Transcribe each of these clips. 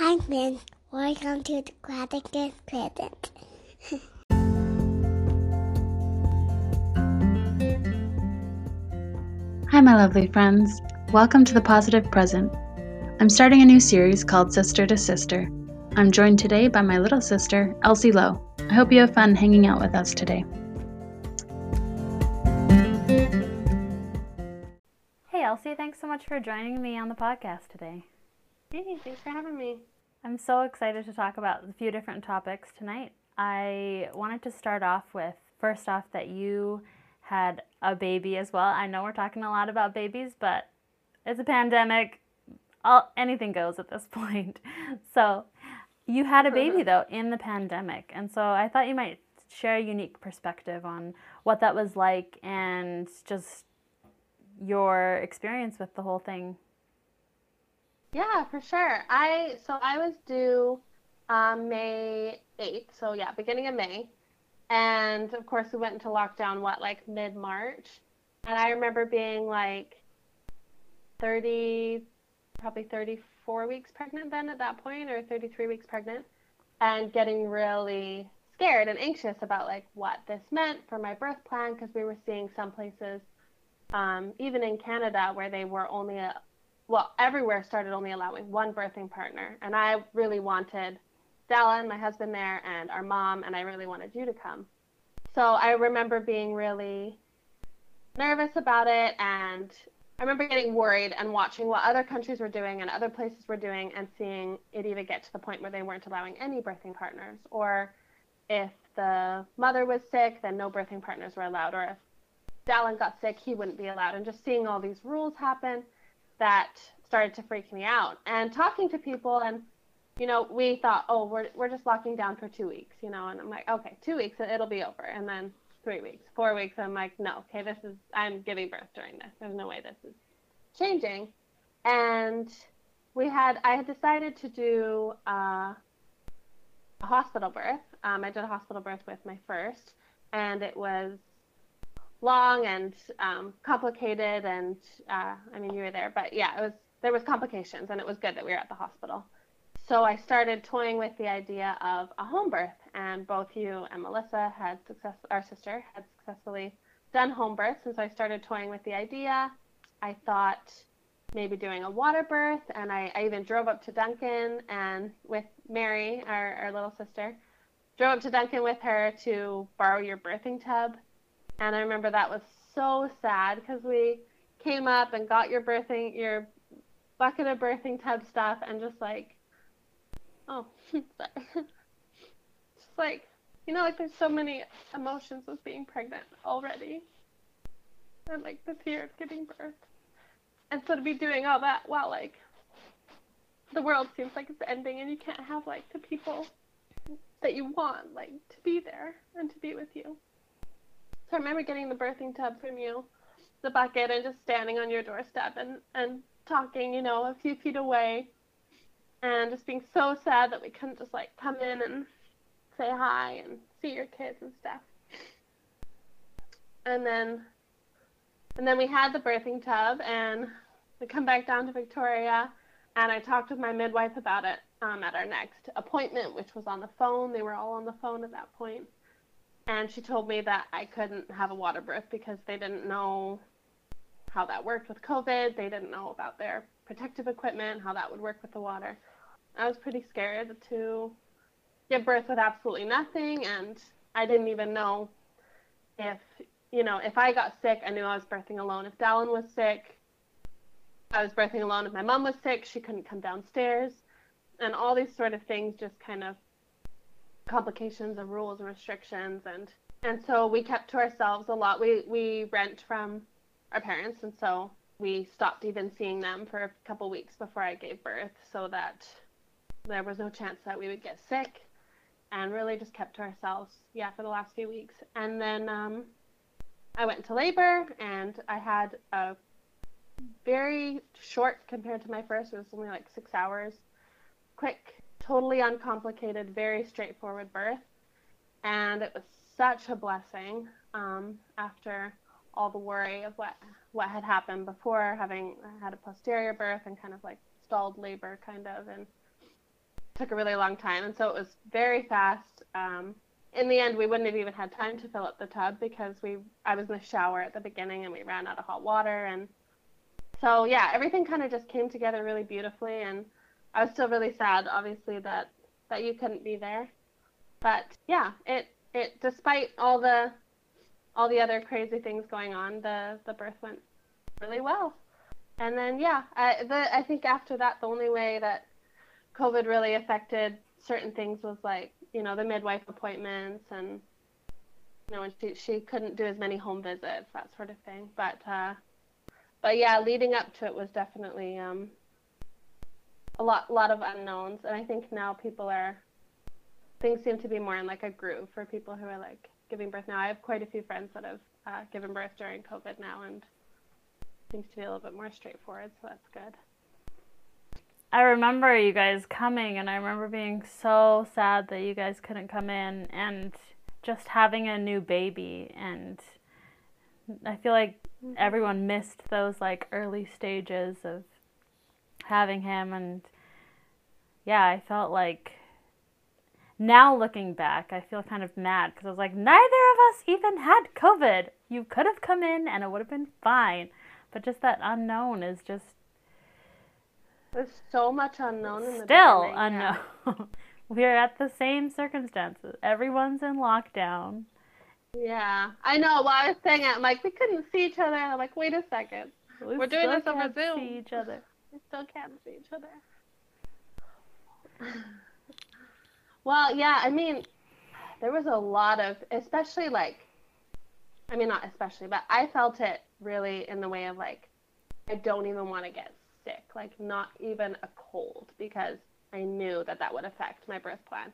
Hi, Min. Welcome to the Gratitude Present. Hi, my lovely friends. Welcome to the Positive Present. I'm starting a new series called Sister to Sister. I'm joined today by my little sister, Elsie Low. I hope you have fun hanging out with us today. Hey, Elsie, thanks so much for joining me on the podcast today. Hey, thanks for having me. I'm so excited to talk about a few different topics tonight. I wanted to start off with first off that you had a baby as well. I know we're talking a lot about babies, but it's a pandemic. All, anything goes at this point. So, you had a baby though in the pandemic, and so I thought you might share a unique perspective on what that was like and just your experience with the whole thing. Yeah, for sure. I so I was due um, May 8th, so yeah, beginning of May. And of course, we went into lockdown, what, like mid March? And I remember being like 30, probably 34 weeks pregnant then at that point, or 33 weeks pregnant, and getting really scared and anxious about like what this meant for my birth plan because we were seeing some places, um, even in Canada, where they were only, a, well, everywhere started only allowing one birthing partner. And I really wanted Dallin, my husband there, and our mom, and I really wanted you to come. So I remember being really nervous about it, and I remember getting worried and watching what other countries were doing and other places were doing, and seeing it even get to the point where they weren't allowing any birthing partners, or if the mother was sick, then no birthing partners were allowed, or if Dallin got sick, he wouldn't be allowed, and just seeing all these rules happen that started to freak me out. And talking to people and you know, we thought, oh, we're we're just locking down for two weeks, you know, and I'm like, okay, two weeks, it'll be over, and then three weeks, four weeks, I'm like, no, okay, this is I'm giving birth during this. There's no way this is changing, and we had I had decided to do uh, a hospital birth. Um, I did a hospital birth with my first, and it was long and um, complicated, and uh, I mean, you were there, but yeah, it was there was complications, and it was good that we were at the hospital so I started toying with the idea of a home birth, and both you and Melissa had success. Our sister had successfully done home births, and so I started toying with the idea. I thought maybe doing a water birth, and I, I even drove up to Duncan and with Mary, our, our little sister, drove up to Duncan with her to borrow your birthing tub, and I remember that was so sad because we came up and got your birthing your bucket of birthing tub stuff and just like Oh, sorry. Just like, you know, like there's so many emotions with being pregnant already. And like the fear of giving birth. And so to be doing all that while like the world seems like it's ending and you can't have like the people that you want like to be there and to be with you. So I remember getting the birthing tub from you, the bucket, and just standing on your doorstep and, and talking, you know, a few feet away and just being so sad that we couldn't just like come in and say hi and see your kids and stuff. And then and then we had the birthing tub and we come back down to Victoria and I talked with my midwife about it um, at our next appointment, which was on the phone. They were all on the phone at that point. And she told me that I couldn't have a water birth because they didn't know how that worked with COVID. They didn't know about their protective equipment, how that would work with the water. I was pretty scared to give birth with absolutely nothing, and I didn't even know if, you know, if I got sick, I knew I was birthing alone. If Dallin was sick, I was birthing alone. If my mom was sick, she couldn't come downstairs. And all these sort of things just kind of complications of rules and restrictions and and so we kept to ourselves a lot. We we rent from our parents and so we stopped even seeing them for a couple weeks before I gave birth so that there was no chance that we would get sick and really just kept to ourselves yeah for the last few weeks and then um, i went to labor and i had a very short compared to my first it was only like six hours quick totally uncomplicated very straightforward birth. And it was such a blessing um, after all the worry of what what had happened before having had a posterior birth and kind of like stalled labor kind of and took a really long time, and so it was very fast. Um, in the end, we wouldn't have even had time to fill up the tub because we I was in the shower at the beginning and we ran out of hot water. And so yeah, everything kind of just came together really beautifully. And I was still really sad obviously that that you couldn't be there. But yeah, it it despite all the all the other crazy things going on, the the birth went really well. And then yeah, I the I think after that the only way that COVID really affected certain things was like you know the midwife appointments and you know and she she couldn't do as many home visits that sort of thing but uh but yeah leading up to it was definitely um a lot lot of unknowns and i think now people are things seem to be more in like a groove for people who are like giving birth now i have quite a few friends that have uh, given birth during covid now and seems to be a little bit more straightforward so that's good I remember you guys coming, and I remember being so sad that you guys couldn't come in, and just having a new baby. And I feel like mm-hmm. everyone missed those like early stages of having him, and yeah, I felt like now looking back, I feel kind of mad because I was like, neither of us even had COVID. You could have come in, and it would have been fine. But just that unknown is just there's so much unknown in the Still unknown. Yeah. We're at the same circumstances. Everyone's in lockdown. Yeah, I know. While I was saying it, I'm like, we couldn't see each other. I'm like, wait a second. We are doing this over Zoom. See each other. We still can't see each other. well, yeah. I mean, there was a lot of, especially like, I mean, not especially, but I felt it really in the way of like, I don't even want to get sick, like not even a cold, because I knew that that would affect my birth plan.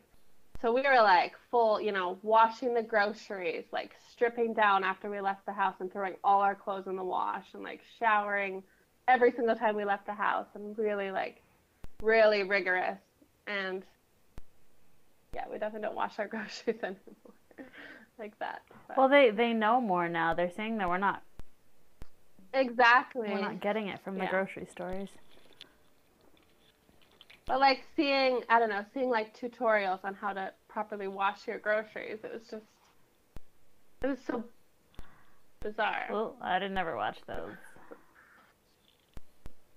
So we were like full, you know, washing the groceries, like stripping down after we left the house and throwing all our clothes in the wash and like showering every single time we left the house and really like really rigorous and yeah, we definitely don't wash our groceries anymore like that. But. Well, they they know more now. They're saying that we're not Exactly. We're not getting it from the yeah. grocery stores. But like seeing, I don't know, seeing like tutorials on how to properly wash your groceries, it was just, it was so bizarre. Well, I didn't ever watch those.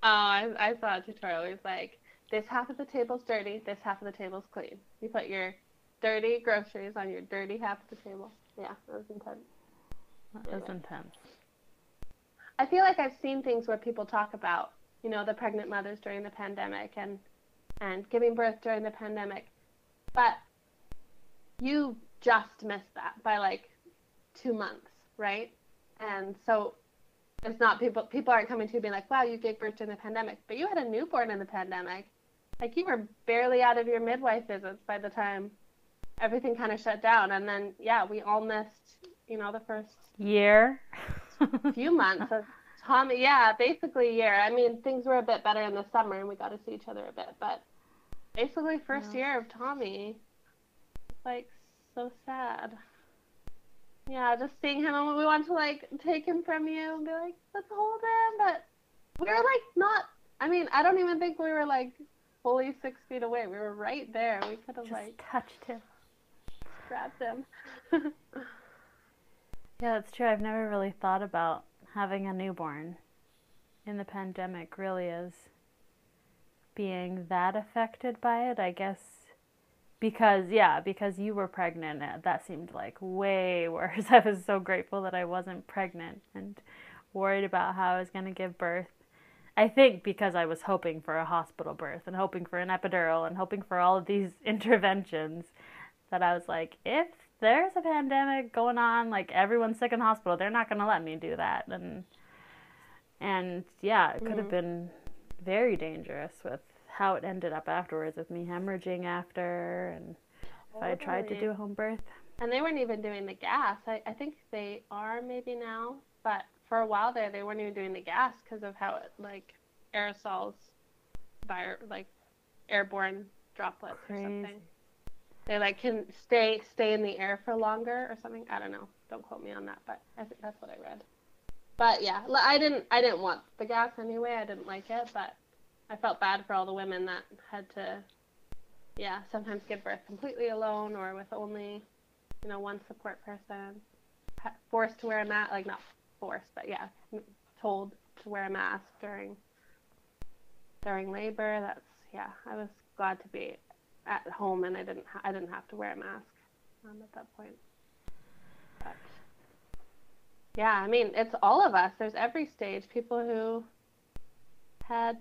Oh, I, I saw a tutorial. It was like, this half of the table's dirty, this half of the table's clean. You put your dirty groceries on your dirty half of the table. Yeah, that was intense. That was intense. I feel like I've seen things where people talk about, you know, the pregnant mothers during the pandemic and and giving birth during the pandemic. But you just missed that by like 2 months, right? And so it's not people people aren't coming to you being like, "Wow, you gave birth in the pandemic." But you had a newborn in the pandemic. Like you were barely out of your midwife visits by the time everything kind of shut down and then yeah, we all missed, you know, the first year few months of Tommy. Yeah, basically a year. I mean, things were a bit better in the summer, and we got to see each other a bit. But basically, first yeah. year of Tommy, it's like so sad. Yeah, just seeing him, and we want to like take him from you and be like, let's hold him, but we were like not. I mean, I don't even think we were like fully six feet away. We were right there. We could have like touched him, grabbed him. Yeah, that's true. I've never really thought about having a newborn in the pandemic really is being that affected by it. I guess because yeah, because you were pregnant, uh, that seemed like way worse. I was so grateful that I wasn't pregnant and worried about how I was going to give birth. I think because I was hoping for a hospital birth and hoping for an epidural and hoping for all of these interventions that I was like, if there's a pandemic going on, like everyone's sick in hospital, they're not going to let me do that. And and yeah, it could mm-hmm. have been very dangerous with how it ended up afterwards with me hemorrhaging after and if I tried to do a home birth. And they weren't even doing the gas. I, I think they are maybe now, but for a while there they weren't even doing the gas because of how it like aerosols, vir- like airborne droplets Crazy. or something they like can stay stay in the air for longer or something. I don't know. Don't quote me on that, but I think that's what I read. But yeah, I didn't I didn't want the gas anyway. I didn't like it, but I felt bad for all the women that had to yeah, sometimes give birth completely alone or with only, you know, one support person. Forced to wear a mask, like not forced, but yeah, told to wear a mask during during labor. That's yeah, I was glad to be at home and I didn't ha- I didn't have to wear a mask um, at that point. But yeah, I mean, it's all of us. There's every stage. People who had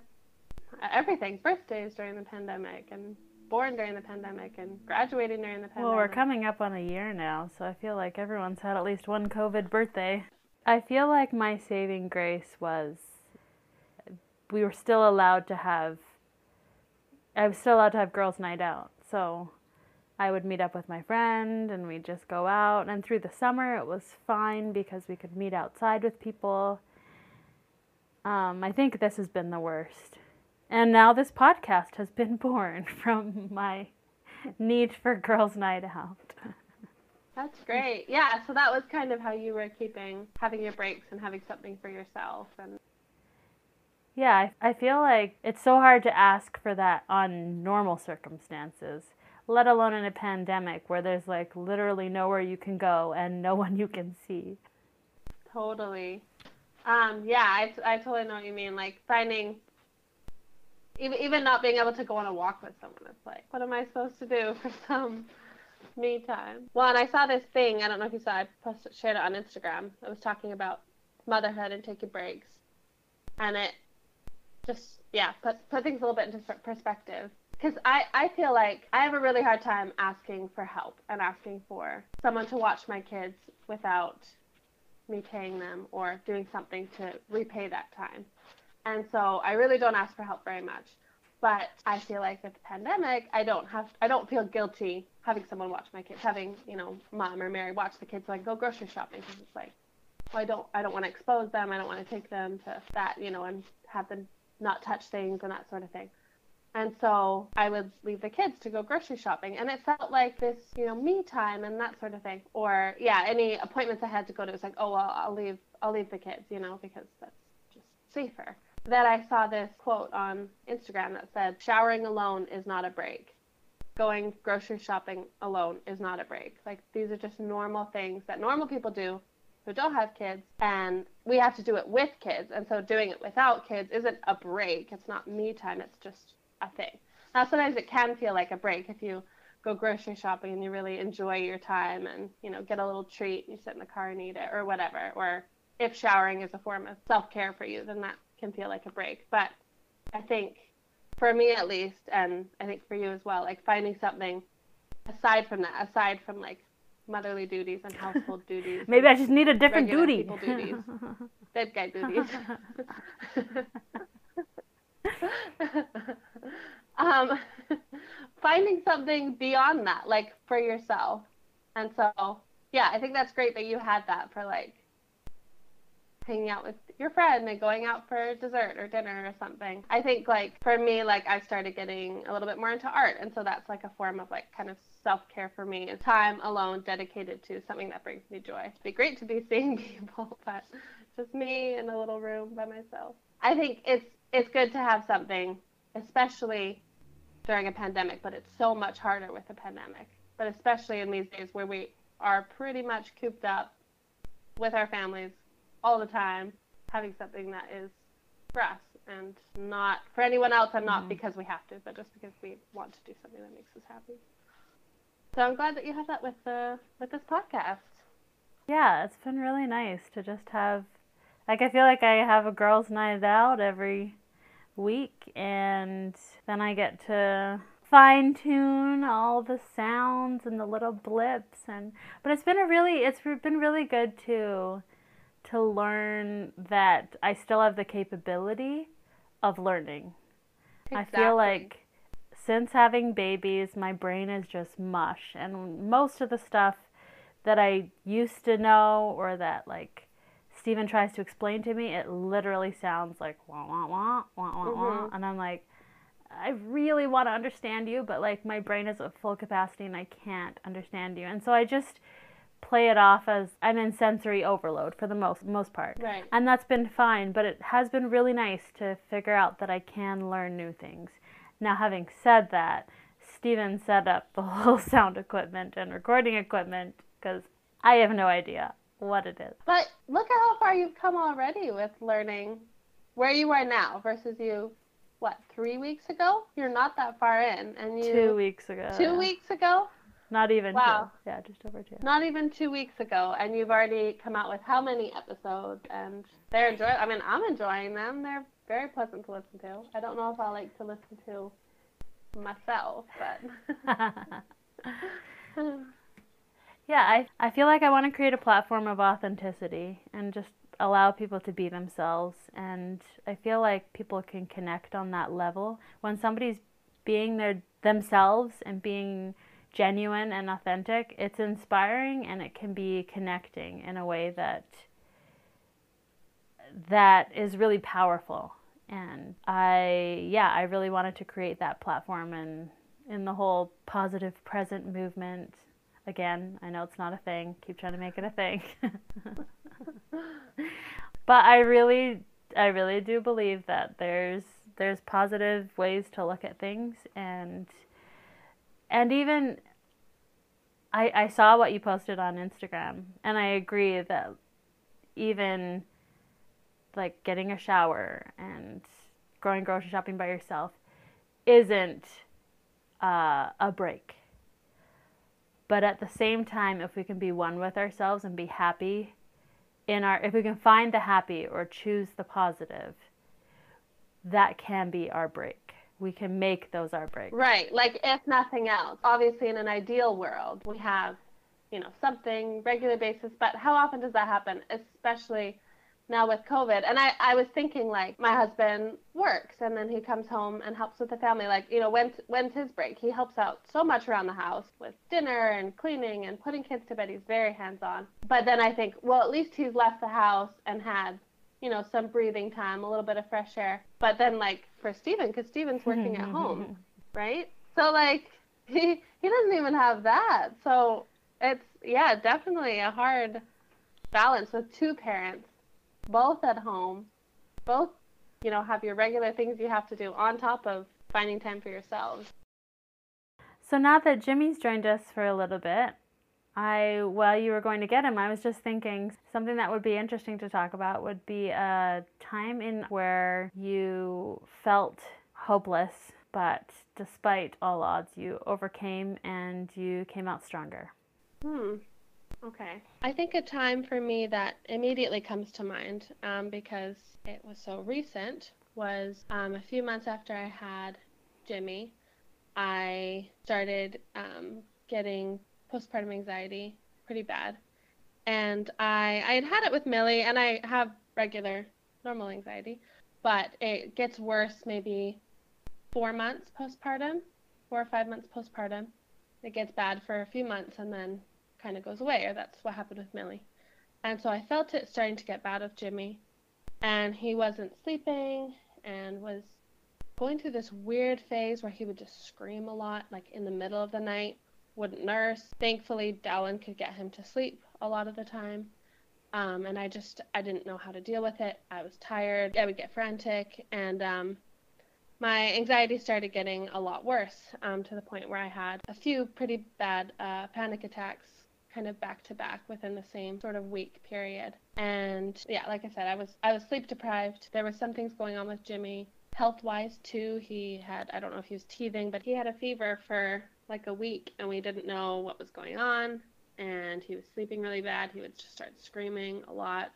everything, birthdays during the pandemic and born during the pandemic and graduating during the pandemic. Well, we're coming up on a year now, so I feel like everyone's had at least one COVID birthday. I feel like my saving grace was we were still allowed to have I was still allowed to have girls' night out. So I would meet up with my friend and we'd just go out. And through the summer, it was fine because we could meet outside with people. Um, I think this has been the worst. And now this podcast has been born from my need for girls' night out. That's great. Yeah, so that was kind of how you were keeping having your breaks and having something for yourself and yeah, I, I feel like it's so hard to ask for that on normal circumstances, let alone in a pandemic where there's like literally nowhere you can go and no one you can see. Totally. Um, yeah, I, I totally know what you mean. Like finding even not being able to go on a walk with someone. It's like, what am I supposed to do for some me time? Well, and I saw this thing. I don't know if you saw. I posted, shared it on Instagram. I was talking about motherhood and taking breaks, and it just yeah, put put things a little bit into perspective. Because I, I feel like I have a really hard time asking for help and asking for someone to watch my kids without me paying them or doing something to repay that time. And so I really don't ask for help very much. But I feel like with the pandemic, I don't have I don't feel guilty having someone watch my kids, having you know mom or Mary watch the kids so I can go grocery shopping because it's like, well, I don't I don't want to expose them, I don't want to take them to that you know and have them not touch things and that sort of thing. And so I would leave the kids to go grocery shopping. And it felt like this, you know, me time and that sort of thing. Or yeah, any appointments I had to go to, it was like, oh well I'll leave I'll leave the kids, you know, because that's just safer that I saw this quote on Instagram that said, showering alone is not a break. Going grocery shopping alone is not a break. Like, these are just normal things that normal people do who don't have kids, and we have to do it with kids. And so, doing it without kids isn't a break. It's not me time, it's just a thing. Now, sometimes it can feel like a break if you go grocery shopping and you really enjoy your time and, you know, get a little treat, and you sit in the car and eat it, or whatever. Or if showering is a form of self care for you, then that can feel like a break. But I think for me at least, and I think for you as well, like finding something aside from that, aside from like motherly duties and household duties. Maybe I just need a different duty. duties. Dead guy duties. um, finding something beyond that, like for yourself. And so, yeah, I think that's great that you had that for like hanging out with your friend and going out for dessert or dinner or something. I think like for me, like I started getting a little bit more into art, and so that's like a form of like kind of self care for me. Time alone dedicated to something that brings me joy. It'd be great to be seeing people, but just me in a little room by myself. I think it's it's good to have something, especially during a pandemic, but it's so much harder with a pandemic. But especially in these days where we are pretty much cooped up with our families all the time, having something that is for us and not for anyone else and not mm-hmm. because we have to, but just because we want to do something that makes us happy. So I'm glad that you have that with the with this podcast. Yeah, it's been really nice to just have like I feel like I have a girls' night out every week and then I get to fine tune all the sounds and the little blips and but it's been a really it's been really good to to learn that I still have the capability of learning. Exactly. I feel like since having babies, my brain is just mush. And most of the stuff that I used to know or that like Stephen tries to explain to me, it literally sounds like wah wah wah wah wah mm-hmm. wah. And I'm like, I really want to understand you, but like my brain is at full capacity and I can't understand you. And so I just play it off as I'm in sensory overload for the most most part. Right. And that's been fine, but it has been really nice to figure out that I can learn new things. Now having said that, Steven set up the whole sound equipment and recording equipment because I have no idea what it is. But look at how far you've come already with learning where you are now versus you, what, three weeks ago? You're not that far in. And you. Two weeks ago. Two weeks ago? Not even Wow. two. Yeah, just over two. Not even two weeks ago. And you've already come out with how many episodes? And they're enjoy. I mean, I'm enjoying them. They're very pleasant to listen to. I don't know if I like to listen to myself, but. yeah, I, I feel like I want to create a platform of authenticity and just allow people to be themselves. And I feel like people can connect on that level. When somebody's being their themselves and being genuine and authentic, it's inspiring and it can be connecting in a way that that is really powerful. And I yeah, I really wanted to create that platform and in the whole positive present movement. Again, I know it's not a thing. Keep trying to make it a thing. but I really I really do believe that there's there's positive ways to look at things and and even I I saw what you posted on Instagram and I agree that even like getting a shower and going grocery shopping by yourself isn't uh, a break. But at the same time, if we can be one with ourselves and be happy in our, if we can find the happy or choose the positive, that can be our break. We can make those our breaks. Right. Like if nothing else. Obviously in an ideal world, we have, you know, something regular basis, but how often does that happen? Especially now with COVID. And I, I was thinking like my husband works and then he comes home and helps with the family. Like, you know, when's when's his break? He helps out so much around the house with dinner and cleaning and putting kids to bed. He's very hands on. But then I think, well, at least he's left the house and had you know, some breathing time, a little bit of fresh air. But then, like, for Steven, because Steven's working at home, right? So, like, he, he doesn't even have that. So, it's, yeah, definitely a hard balance with two parents, both at home, both, you know, have your regular things you have to do on top of finding time for yourselves. So now that Jimmy's joined us for a little bit, I while you were going to get him, I was just thinking something that would be interesting to talk about would be a time in where you felt hopeless, but despite all odds, you overcame and you came out stronger. Hmm. Okay. I think a time for me that immediately comes to mind um, because it was so recent was um, a few months after I had Jimmy. I started um, getting postpartum anxiety pretty bad. And I I had had it with Millie and I have regular normal anxiety, but it gets worse maybe 4 months postpartum, 4 or 5 months postpartum. It gets bad for a few months and then kind of goes away, or that's what happened with Millie. And so I felt it starting to get bad with Jimmy, and he wasn't sleeping and was going through this weird phase where he would just scream a lot, like in the middle of the night wouldn't nurse. Thankfully, Dallin could get him to sleep a lot of the time. Um, and I just I didn't know how to deal with it. I was tired. I would get frantic, and um, my anxiety started getting a lot worse um, to the point where I had a few pretty bad uh, panic attacks, kind of back to back within the same sort of week period. And yeah, like I said, I was I was sleep deprived. There was some things going on with Jimmy health wise too. He had I don't know if he was teething, but he had a fever for like a week and we didn't know what was going on and he was sleeping really bad. He would just start screaming a lot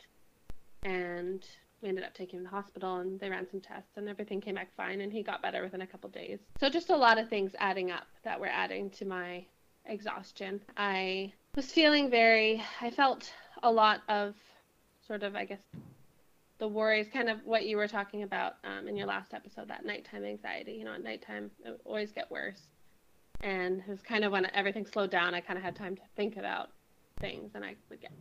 and we ended up taking him to the hospital and they ran some tests and everything came back fine and he got better within a couple days. So just a lot of things adding up that were adding to my exhaustion. I was feeling very i felt a lot of sort of i guess the worries kind of what you were talking about um, in your last episode that nighttime anxiety. You know at nighttime it always get worse and it was kind of when everything slowed down i kind of had time to think about things and i would get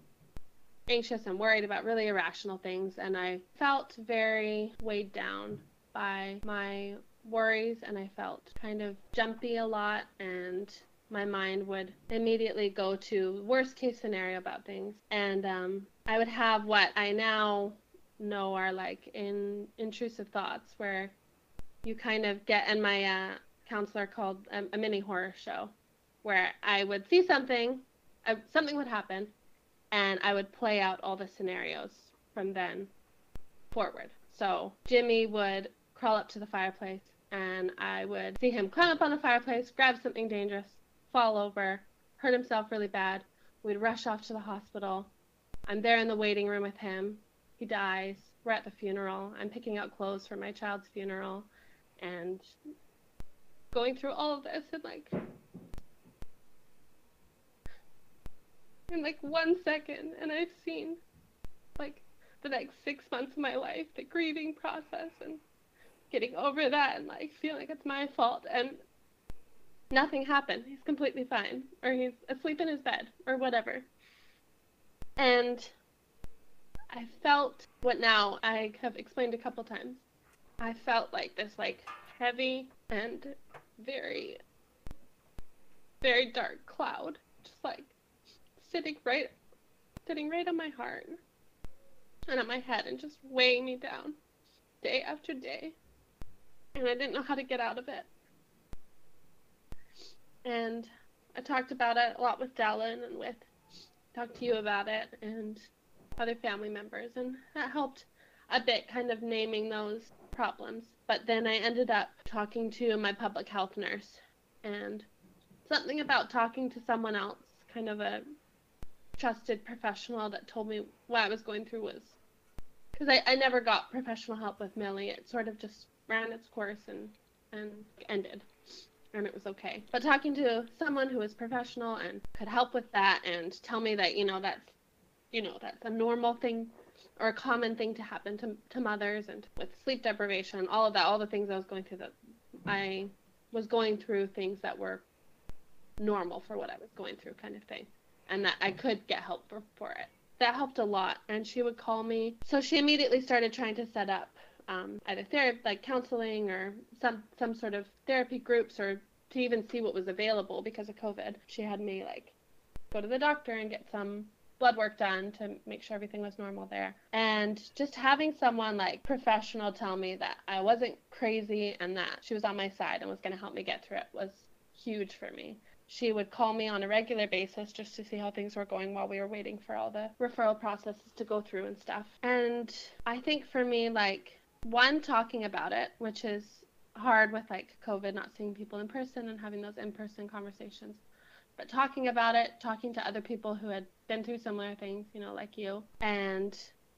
anxious and worried about really irrational things and i felt very weighed down by my worries and i felt kind of jumpy a lot and my mind would immediately go to worst case scenario about things. And um, i would have what i now know are like in intrusive thoughts where you kind of get and my uh, counselor called a, a mini horror show where I would see something, uh, something would happen, and I would play out all the scenarios from then forward. So Jimmy would crawl up to the fireplace, and I would see him climb up on the fireplace, grab something dangerous, fall over, hurt himself really bad. We'd rush off to the hospital. I'm there in the waiting room with him. He dies. We're at the funeral. I'm picking out clothes for my child's funeral and going through all of this and like in like one second and I've seen like the next six months of my life, the grieving process and getting over that and like feeling like it's my fault and nothing happened. He's completely fine. Or he's asleep in his bed or whatever. And I felt what now I have explained a couple times. I felt like this like heavy and very very dark cloud just like sitting right sitting right on my heart and on my head and just weighing me down day after day. And I didn't know how to get out of it. And I talked about it a lot with Dallin and with talked to you about it and other family members and that helped a bit kind of naming those problems. But then I ended up talking to my public health nurse and something about talking to someone else, kind of a trusted professional that told me what I was going through was because I, I never got professional help with Millie. It sort of just ran its course and and ended and it was okay. But talking to someone who was professional and could help with that and tell me that, you know, that's you know, that's a normal thing or a common thing to happen to to mothers and with sleep deprivation, all of that, all the things I was going through that I was going through things that were normal for what I was going through kind of thing. And that I could get help for, for it. That helped a lot. And she would call me. So she immediately started trying to set up um, either therapy, like counseling, or some some sort of therapy groups, or to even see what was available because of COVID. She had me like go to the doctor and get some blood work done to make sure everything was normal there. And just having someone like professional tell me that I wasn't crazy and that she was on my side and was going to help me get through it was huge for me. She would call me on a regular basis just to see how things were going while we were waiting for all the referral processes to go through and stuff. And I think for me, like, one, talking about it, which is hard with like COVID, not seeing people in person and having those in person conversations. But talking about it, talking to other people who had been through similar things, you know, like you, and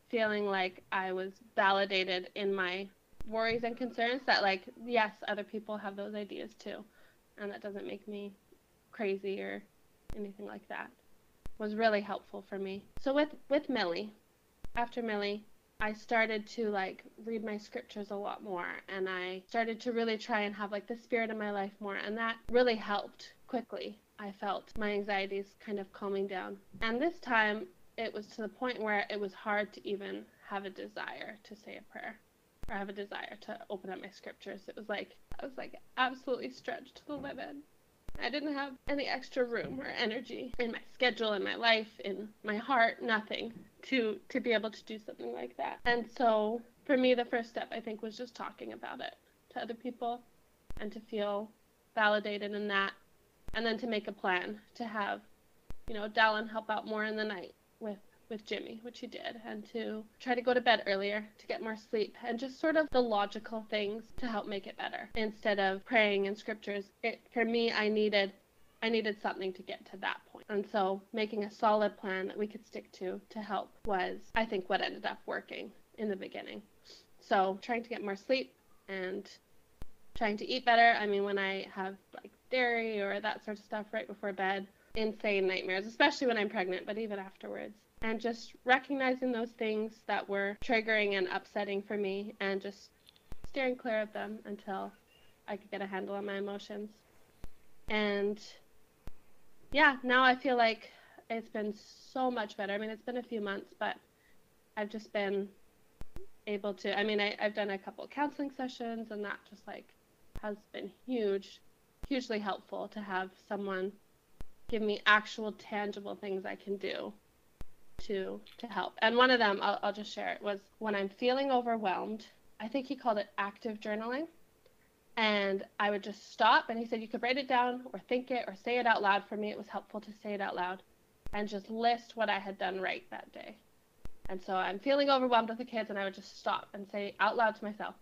feeling like I was validated in my worries and concerns that, like, yes, other people have those ideas too. And that doesn't make me crazy or anything like that was really helpful for me. So with with Millie, after Millie, I started to like read my scriptures a lot more and I started to really try and have like the spirit in my life more and that really helped quickly. I felt my anxieties kind of calming down. And this time it was to the point where it was hard to even have a desire to say a prayer or have a desire to open up my scriptures. It was like I was like absolutely stretched to the limit. I didn't have any extra room or energy in my schedule, in my life, in my heart, nothing to to be able to do something like that. And so for me the first step I think was just talking about it to other people and to feel validated in that and then to make a plan to have you know Dallin help out more in the night with with Jimmy, which he did, and to try to go to bed earlier to get more sleep, and just sort of the logical things to help make it better instead of praying in scriptures. It for me, I needed I needed something to get to that point. And so making a solid plan that we could stick to to help was I think what ended up working in the beginning. So trying to get more sleep and trying to eat better. I mean when I have like dairy or that sort of stuff right before bed, insane nightmares, especially when I'm pregnant, but even afterwards and just recognizing those things that were triggering and upsetting for me and just steering clear of them until I could get a handle on my emotions. And yeah, now I feel like it's been so much better. I mean, it's been a few months, but I've just been able to. I mean, I, I've done a couple counseling sessions, and that just like has been huge, hugely helpful to have someone give me actual tangible things I can do to to help. And one of them, I'll, I'll just share it, was when I'm feeling overwhelmed. I think he called it active journaling. And I would just stop, and he said you could write it down or think it or say it out loud. For me, it was helpful to say it out loud and just list what I had done right that day. And so I'm feeling overwhelmed with the kids, and I would just stop and say out loud to myself,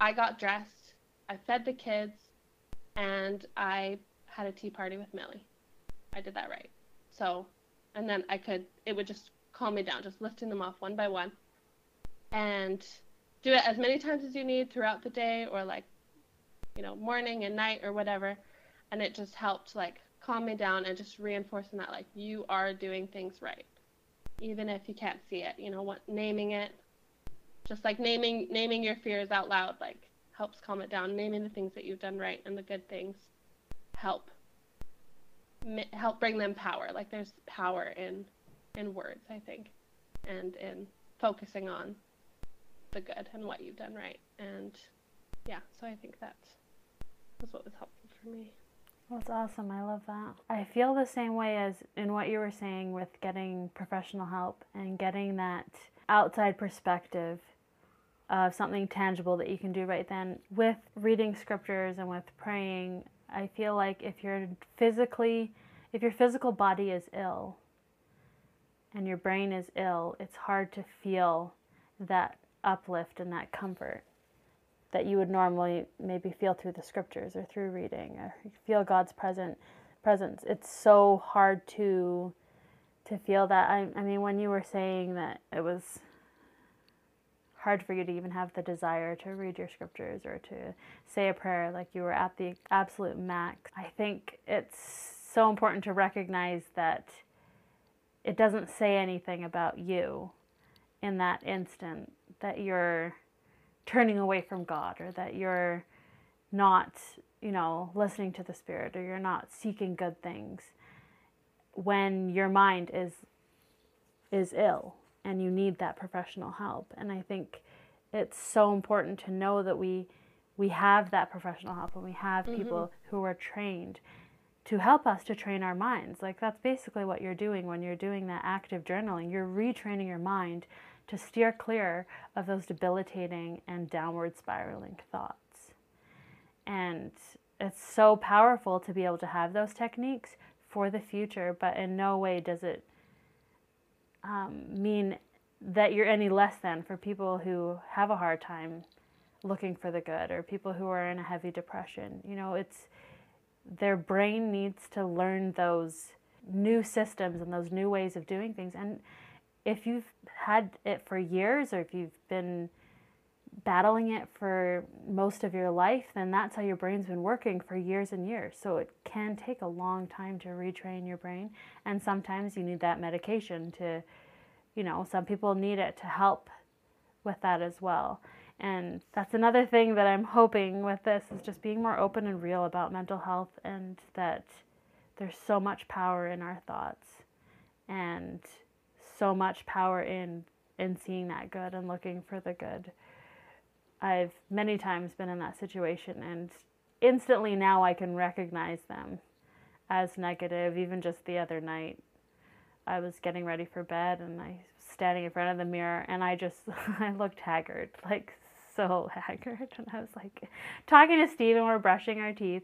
I got dressed, I fed the kids, and I had a tea party with Millie. I did that right. So, and then I could, it would just calm me down, just lifting them off one by one. And do it as many times as you need throughout the day or like, you know, morning and night or whatever. And it just helped like calm me down and just reinforcing that like you are doing things right. Even if you can't see it, you know, what naming it, just like naming naming your fears out loud like helps calm it down. Naming the things that you've done right and the good things help help bring them power. Like there's power in in words, I think, and in focusing on the good and what you've done right. And yeah, so I think that was what was helpful for me. That's awesome. I love that. I feel the same way as in what you were saying with getting professional help and getting that outside perspective of something tangible that you can do right then. With reading scriptures and with praying, I feel like if you're physically, if your physical body is ill and your brain is ill, it's hard to feel that uplift and that comfort that you would normally maybe feel through the scriptures or through reading or feel God's present presence. It's so hard to to feel that. I, I mean, when you were saying that it was hard for you to even have the desire to read your scriptures or to say a prayer like you were at the absolute max. I think it's so important to recognize that it doesn't say anything about you in that instant that you're turning away from God or that you're not, you know, listening to the Spirit or you're not seeking good things when your mind is is ill and you need that professional help. And I think it's so important to know that we we have that professional help and we have mm-hmm. people who are trained to help us to train our minds. Like that's basically what you're doing when you're doing that active journaling. You're retraining your mind to steer clear of those debilitating and downward spiraling thoughts. And it's so powerful to be able to have those techniques for the future, but in no way does it um, mean that you're any less than for people who have a hard time looking for the good or people who are in a heavy depression. You know, it's their brain needs to learn those new systems and those new ways of doing things. And if you've had it for years or if you've been battling it for most of your life, then that's how your brain's been working for years and years. So it can take a long time to retrain your brain. And sometimes you need that medication to, you know, some people need it to help with that as well. And that's another thing that I'm hoping with this is just being more open and real about mental health and that there's so much power in our thoughts and so much power in in seeing that good and looking for the good. I've many times been in that situation and instantly now I can recognize them as negative. Even just the other night, I was getting ready for bed and I was standing in front of the mirror and I just I looked haggard, like so haggard. And I was like talking to Steve and we're brushing our teeth.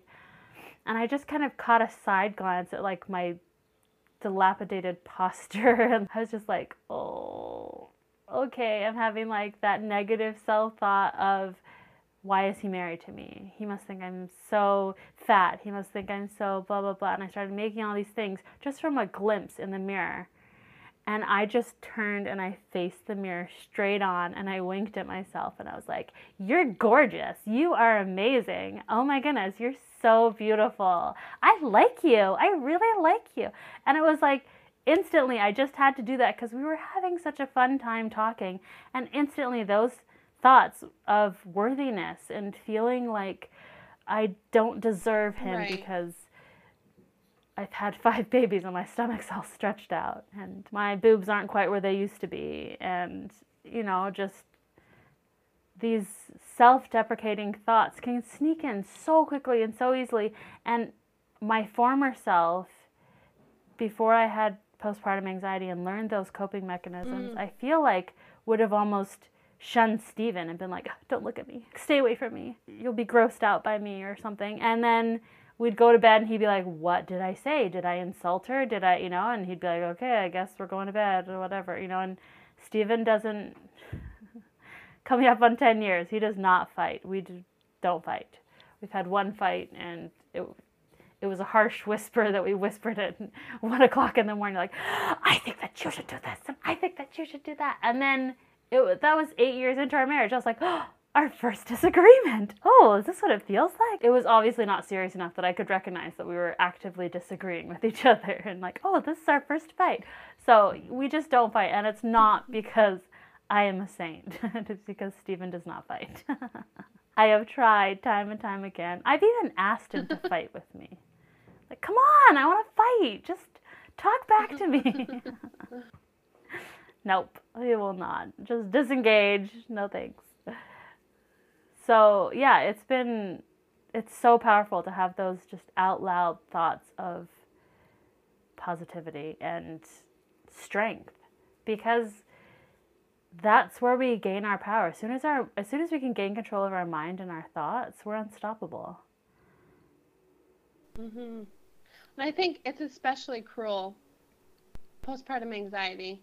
And I just kind of caught a side glance at like my dilapidated posture. And I was just like, oh, okay. I'm having like that negative self thought of, why is he married to me? He must think I'm so fat. He must think I'm so blah, blah, blah. And I started making all these things just from a glimpse in the mirror. And I just turned and I faced the mirror straight on and I winked at myself and I was like, You're gorgeous. You are amazing. Oh my goodness, you're so beautiful. I like you. I really like you. And it was like, instantly, I just had to do that because we were having such a fun time talking. And instantly, those thoughts of worthiness and feeling like I don't deserve him right. because I've had five babies and my stomach's all stretched out and my boobs aren't quite where they used to be and you know just these self-deprecating thoughts can sneak in so quickly and so easily and my former self before I had postpartum anxiety and learned those coping mechanisms mm. I feel like would have almost shunned Steven and been like, don't look at me, stay away from me, you'll be grossed out by me or something. And then we'd go to bed and he'd be like, what did I say? Did I insult her? Did I, you know? And he'd be like, okay, I guess we're going to bed or whatever, you know? And Steven doesn't, coming up on 10 years, he does not fight. We don't fight. We've had one fight and it, it was a harsh whisper that we whispered at one o'clock in the morning, like, I think that you should do this, and I think that you should do that. And then it that was eight years into our marriage. I was like, oh, our first disagreement. Oh, is this what it feels like? It was obviously not serious enough that I could recognize that we were actively disagreeing with each other and like, oh, this is our first fight. So we just don't fight, and it's not because I am a saint. it's because Stephen does not fight. I have tried time and time again. I've even asked him to fight with me. Like, come on, I want to fight. Just talk back to me. nope, he will not. Just disengage. No thanks. So, yeah, it's been it's so powerful to have those just out loud thoughts of positivity and strength because that's where we gain our power. As soon as our as soon as we can gain control of our mind and our thoughts, we're unstoppable. Mhm. And I think it's especially cruel postpartum anxiety.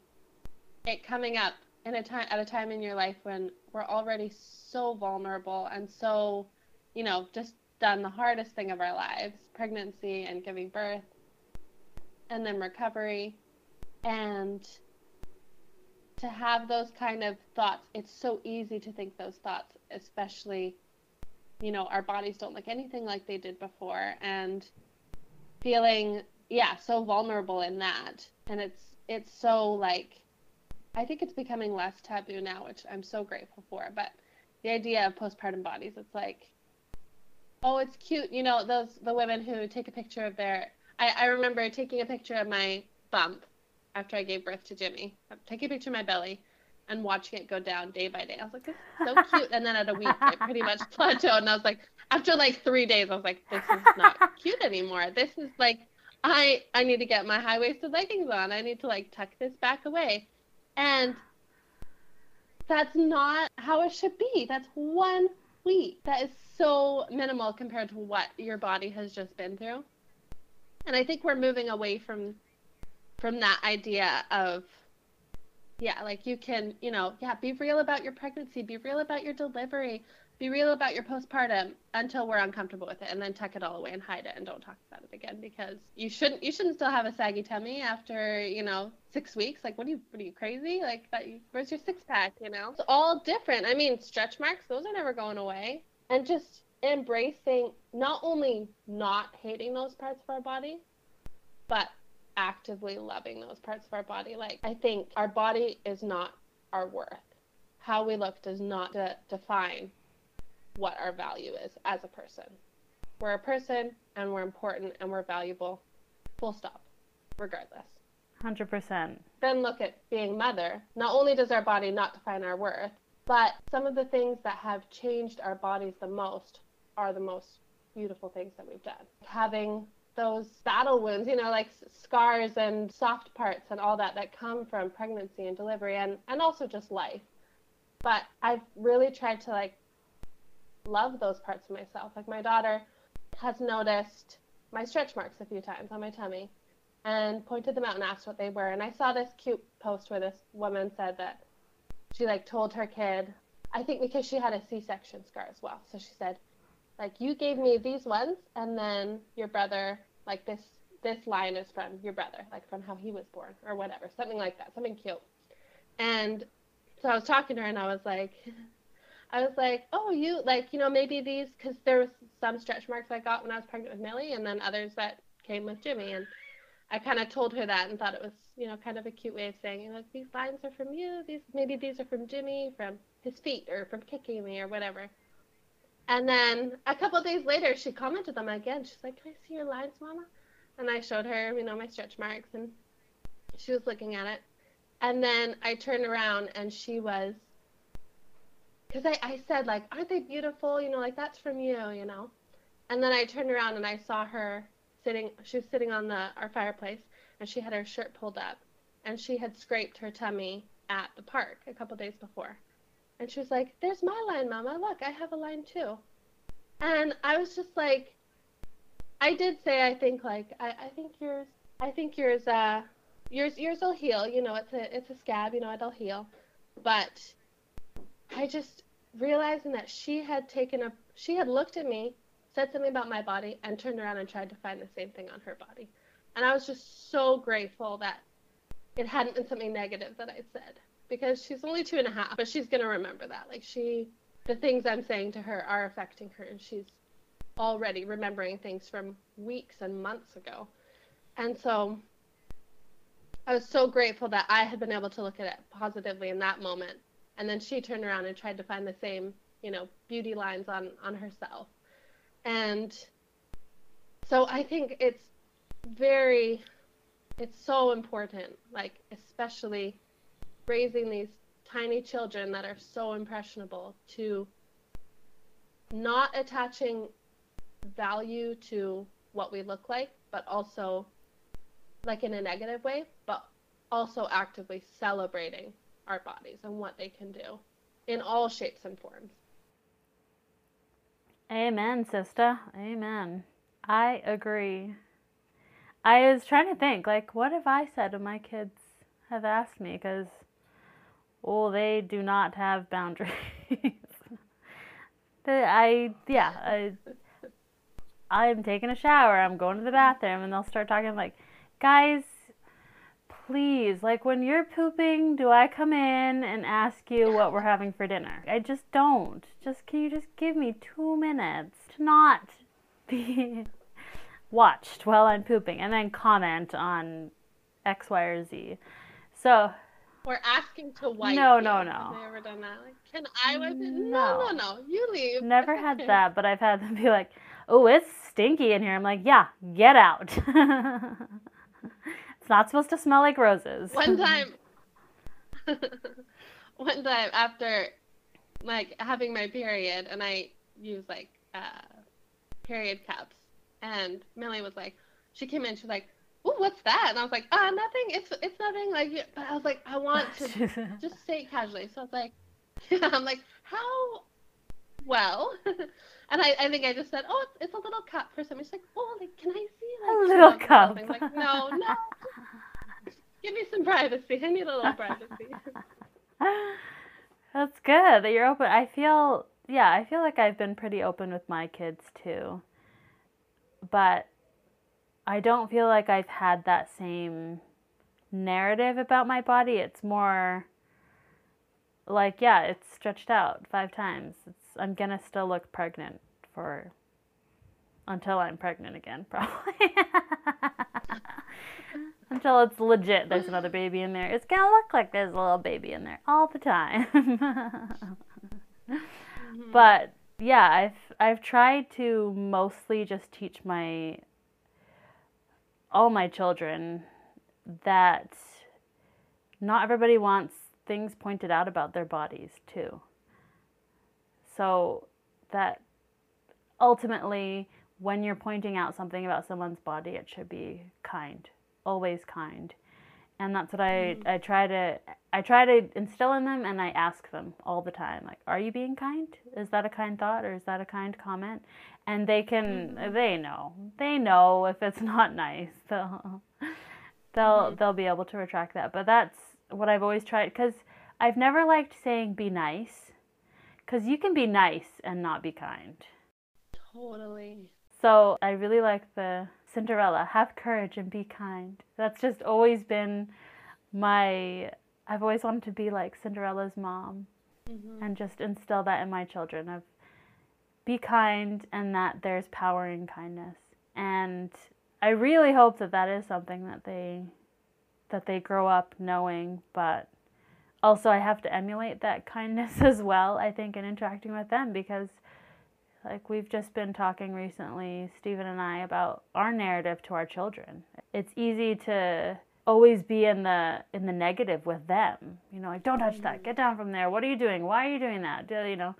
It coming up in a time at a time in your life when we're already so vulnerable and so, you know, just done the hardest thing of our lives, pregnancy and giving birth and then recovery and to have those kind of thoughts, it's so easy to think those thoughts, especially, you know, our bodies don't look anything like they did before. And feeling yeah so vulnerable in that. And it's it's so like i think it's becoming less taboo now which i'm so grateful for. But the idea of postpartum bodies it's like oh it's cute you know those the women who take a picture of their i, I remember taking a picture of my bump after i gave birth to jimmy. Taking a picture of my belly and watching it go down day by day. I was like, this is so cute. And then at a week, it pretty much plateaued. And I was like, after like three days, I was like, this is not cute anymore. This is like, I I need to get my high waisted leggings on. I need to like tuck this back away, and that's not how it should be. That's one week. That is so minimal compared to what your body has just been through. And I think we're moving away from from that idea of yeah, like you can, you know, yeah, be real about your pregnancy, be real about your delivery, be real about your postpartum until we're uncomfortable with it and then tuck it all away and hide it and don't talk about it again because you shouldn't you shouldn't still have a saggy tummy after you know six weeks. Like what are you what are you crazy? Like that you, where's your six pack you know? It's all different. I mean stretch marks those are never going away. And just embracing not only not hating those parts of our body but actively loving those parts of our body like i think our body is not our worth how we look does not de- define what our value is as a person. We're a person and we're important and we're valuable. Full stop. Regardless. 100%. Then look at being mother. Not only does our body not define our worth, but some of the things that have changed our bodies the most are the most beautiful things that we've done. Having those battle wounds, you know, like scars and soft parts and all that that come from pregnancy and delivery and, and also just life. But I've really tried to like love those parts of myself. Like my daughter has noticed my stretch marks a few times on my tummy and pointed them out and asked what they were. And I saw this cute post where this woman said that she like told her kid, I think because she had a C-section scar as well. So she said, like you gave me these ones and then your brother like this this line is from your brother, like from how he was born or whatever, something like that, something cute. And so I was talking to her and I was like, I was like, oh, you like, you know, maybe these, because there was some stretch marks I got when I was pregnant with Millie, and then others that came with Jimmy, and I kind of told her that and thought it was, you know, kind of a cute way of saying, you know, these lines are from you, these maybe these are from Jimmy, from his feet, or from kicking me, or whatever. And then a couple days later, she commented them again. She's like, "Can I see your lines, Mama?" And I showed her, you know, my stretch marks, and she was looking at it. And then I turned around, and she was because I, I said like aren't they beautiful you know like that's from you you know and then i turned around and i saw her sitting she was sitting on the our fireplace and she had her shirt pulled up and she had scraped her tummy at the park a couple days before And she was like, There's my line, Mama. Look, I have a line too. And I was just like, I did say, I think, like, I, I think yours, I think yours, uh, yours, yours will heal. You know, it's a, it's a scab. You know, it'll heal. But I just realizing that she had taken a, she had looked at me, said something about my body, and turned around and tried to find the same thing on her body. And I was just so grateful that it hadn't been something negative that I said because she's only two and a half, but she's gonna remember that. Like she, the things I'm saying to her are affecting her, and she's already remembering things from weeks and months ago. And so I was so grateful that I had been able to look at it positively in that moment. And then she turned around and tried to find the same, you know, beauty lines on on herself. And so I think it's very it's so important, like especially raising these tiny children that are so impressionable to not attaching value to what we look like, but also like in a negative way, but also actively celebrating our bodies and what they can do in all shapes and forms. Amen, sister. Amen. I agree. I was trying to think, like, what have I said when my kids have asked me? Because, oh, they do not have boundaries. I, yeah, I, I'm taking a shower, I'm going to the bathroom, and they'll start talking like, guys, please, like when you're pooping, do I come in and ask you what we're having for dinner? I just don't. Just can you just give me two minutes to not be watched while I'm pooping and then comment on X, Y, or Z. So we're asking to wipe. No, you. no, no. Never done that? Like, can I wipe it? No, no, no. You leave. Never had that, but I've had them be like, "Oh, it's stinky in here." I'm like, "Yeah, get out." it's not supposed to smell like roses. One time, one time after like having my period, and I use like uh, period cups and Millie was like, she came in, she's like, "Oh, what's that?" And I was like, "Ah, nothing. It's it's nothing." Like, but I was like, I want to just say it casually. So I was like, yeah, I'm like, how well? and I, I think I just said, "Oh, it's, it's a little cup for something." She's like, "Oh, like, can I see like a little cup?" I'm like, no, no. Give me some privacy. I need a little privacy. That's good that you're open. I feel, yeah, I feel like I've been pretty open with my kids too but I don't feel like I've had that same narrative about my body. It's more like, yeah, it's stretched out five times. It's, I'm gonna still look pregnant for until I'm pregnant again, probably. until it's legit there's another baby in there. It's gonna look like there's a little baby in there all the time. mm-hmm. But yeah, I've I've tried to mostly just teach my all my children that not everybody wants things pointed out about their bodies too. So that ultimately when you're pointing out something about someone's body, it should be kind, always kind. And that's what I, mm-hmm. I try to I try to instill in them and I ask them all the time, like, are you being kind? Is that a kind thought or is that a kind comment? And they can, mm-hmm. they know, they know if it's not nice, they'll, they'll, mm-hmm. they'll be able to retract that. But that's what I've always tried because I've never liked saying be nice because you can be nice and not be kind. Totally. So I really like the Cinderella, have courage and be kind. That's just always been my I've always wanted to be like Cinderella's mom mm-hmm. and just instill that in my children of be kind and that there's power in kindness. And I really hope that that is something that they that they grow up knowing, but also I have to emulate that kindness as well, I think in interacting with them because like we've just been talking recently, Stephen and I, about our narrative to our children. It's easy to always be in the in the negative with them. You know, like don't touch that. Mm-hmm. Get down from there. What are you doing? Why are you doing that? Do, You know.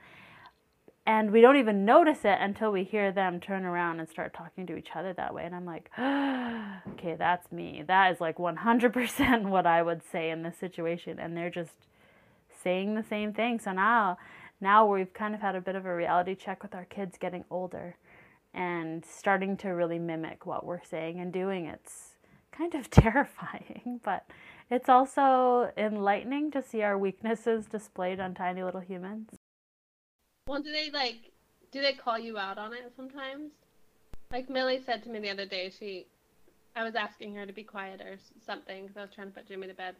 And we don't even notice it until we hear them turn around and start talking to each other that way. And I'm like, okay, that's me. That is like 100% what I would say in this situation. And they're just saying the same thing. So now, now we've kind of had a bit of a reality check with our kids getting older and starting to really mimic what we're saying and doing. It's kind of terrifying, but it's also enlightening to see our weaknesses displayed on tiny little humans. Well, do they like? Do they call you out on it sometimes? Like Millie said to me the other day, she, I was asking her to be quiet or something because I was trying to put Jimmy to bed,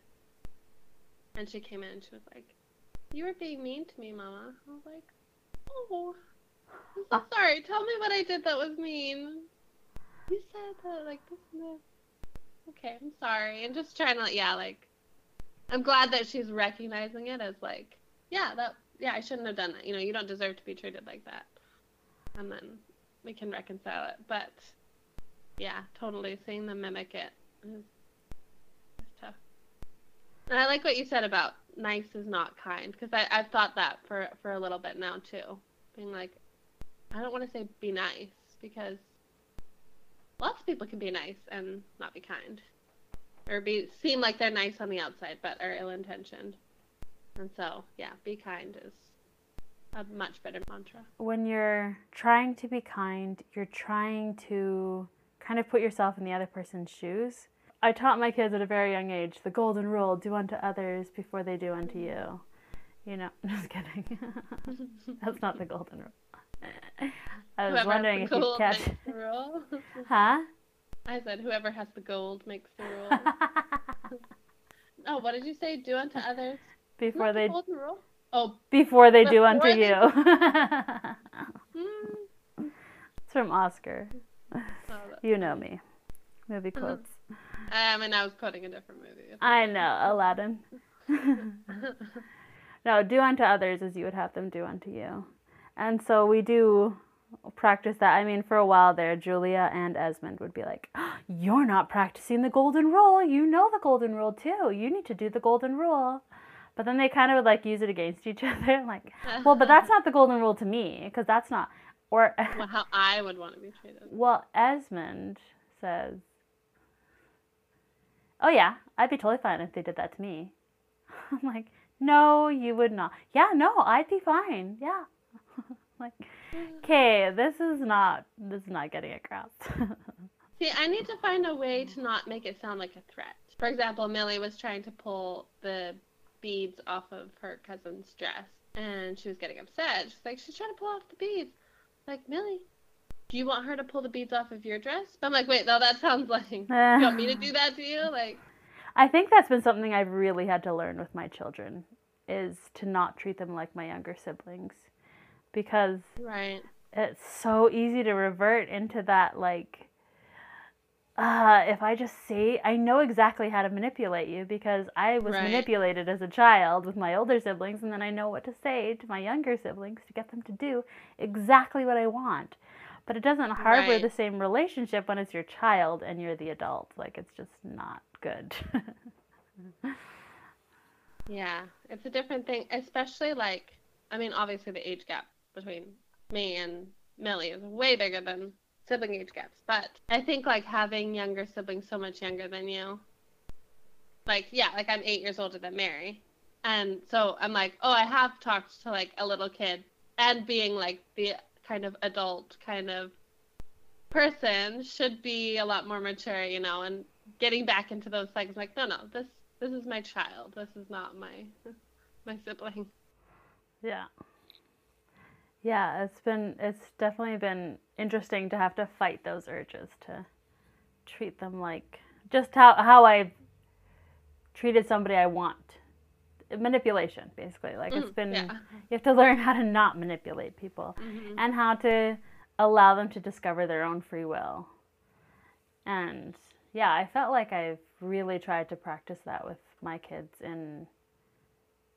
and she came in and she was like, "You were being mean to me, Mama." I was like, "Oh, I'm so sorry. Tell me what I did that was mean." You said that like this and this. Okay, I'm sorry. And just trying to yeah, like, I'm glad that she's recognizing it as like, yeah, that yeah, I shouldn't have done that. You know, you don't deserve to be treated like that. And then we can reconcile it. But yeah, totally seeing them mimic it is, is tough. And I like what you said about nice is not kind because I I've thought that for for a little bit now too, being like, I don't want to say be nice because lots of people can be nice and not be kind, or be seem like they're nice on the outside but are ill intentioned. And so, yeah, be kind is a much better mantra. When you're trying to be kind, you're trying to kind of put yourself in the other person's shoes. I taught my kids at a very young age the golden rule do unto others before they do unto mm-hmm. you. You know, just kidding. That's not the golden rule. I was Whoever wondering if you catch. rule. Huh? I said, whoever has the gold makes the rule. oh, what did you say? Do unto others. Before Not the they golden rule. Oh, before they do unto they- you. hmm. it's from Oscar. Oh, You know me. Movie quotes. Um, and I was quoting a different movie. I know, Aladdin. no, do unto others as you would have them do unto you. And so we do practice that. I mean, for a while there, Julia and Esmond would be like, You're not practicing the golden rule. You know the golden rule too. You need to do the golden rule. But then they kind of would like use it against each other. like, well, but that's not the golden rule to me because that's not. Or, well, how I would want to be treated. well, Esmond says, Oh, yeah, I'd be totally fine if they did that to me. I'm like, No, you would not. Yeah, no, I'd be fine. Yeah. like, okay, this is not, this is not getting across. See, I need to find a way to not make it sound like a threat. For example, Millie was trying to pull the beads off of her cousin's dress, and she was getting upset. She's like, she's trying to pull off the beads. Like, Millie, do you want her to pull the beads off of your dress? But I'm like, wait, no, that sounds like, you want me to do that to you? Like, I think that's been something I've really had to learn with my children is to not treat them like my younger siblings because right. it's so easy to revert into that like uh, if I just say I know exactly how to manipulate you because I was Right. manipulated as a child with my older siblings and then I know what to say to my younger siblings to get them to do exactly what I want. But it doesn't harbor Right. the same relationship when it's your child and you're the adult. Like it's just not good. Yeah, it's a different thing, especially like, I mean, obviously the age gap between me and Millie is way bigger than sibling age gaps, but I think like having younger siblings so much younger than you, like, yeah, like I'm eight years older than Mary. And so I'm like, oh, I have talked to like a little kid and being like the kind of adult kind of person should be a lot more mature, you know, and getting back into those cycles like, no, no, this this is my child. This is not my my sibling. Yeah. Yeah, it's been it's definitely been interesting to have to fight those urges to treat them like just how how I treated somebody I want. Manipulation, basically. Like it's Mm, been yeah. you have to learn how to not manipulate people Mhm. and how to allow them to discover their own free will. And yeah, I felt like I've really tried to practice that with my kids in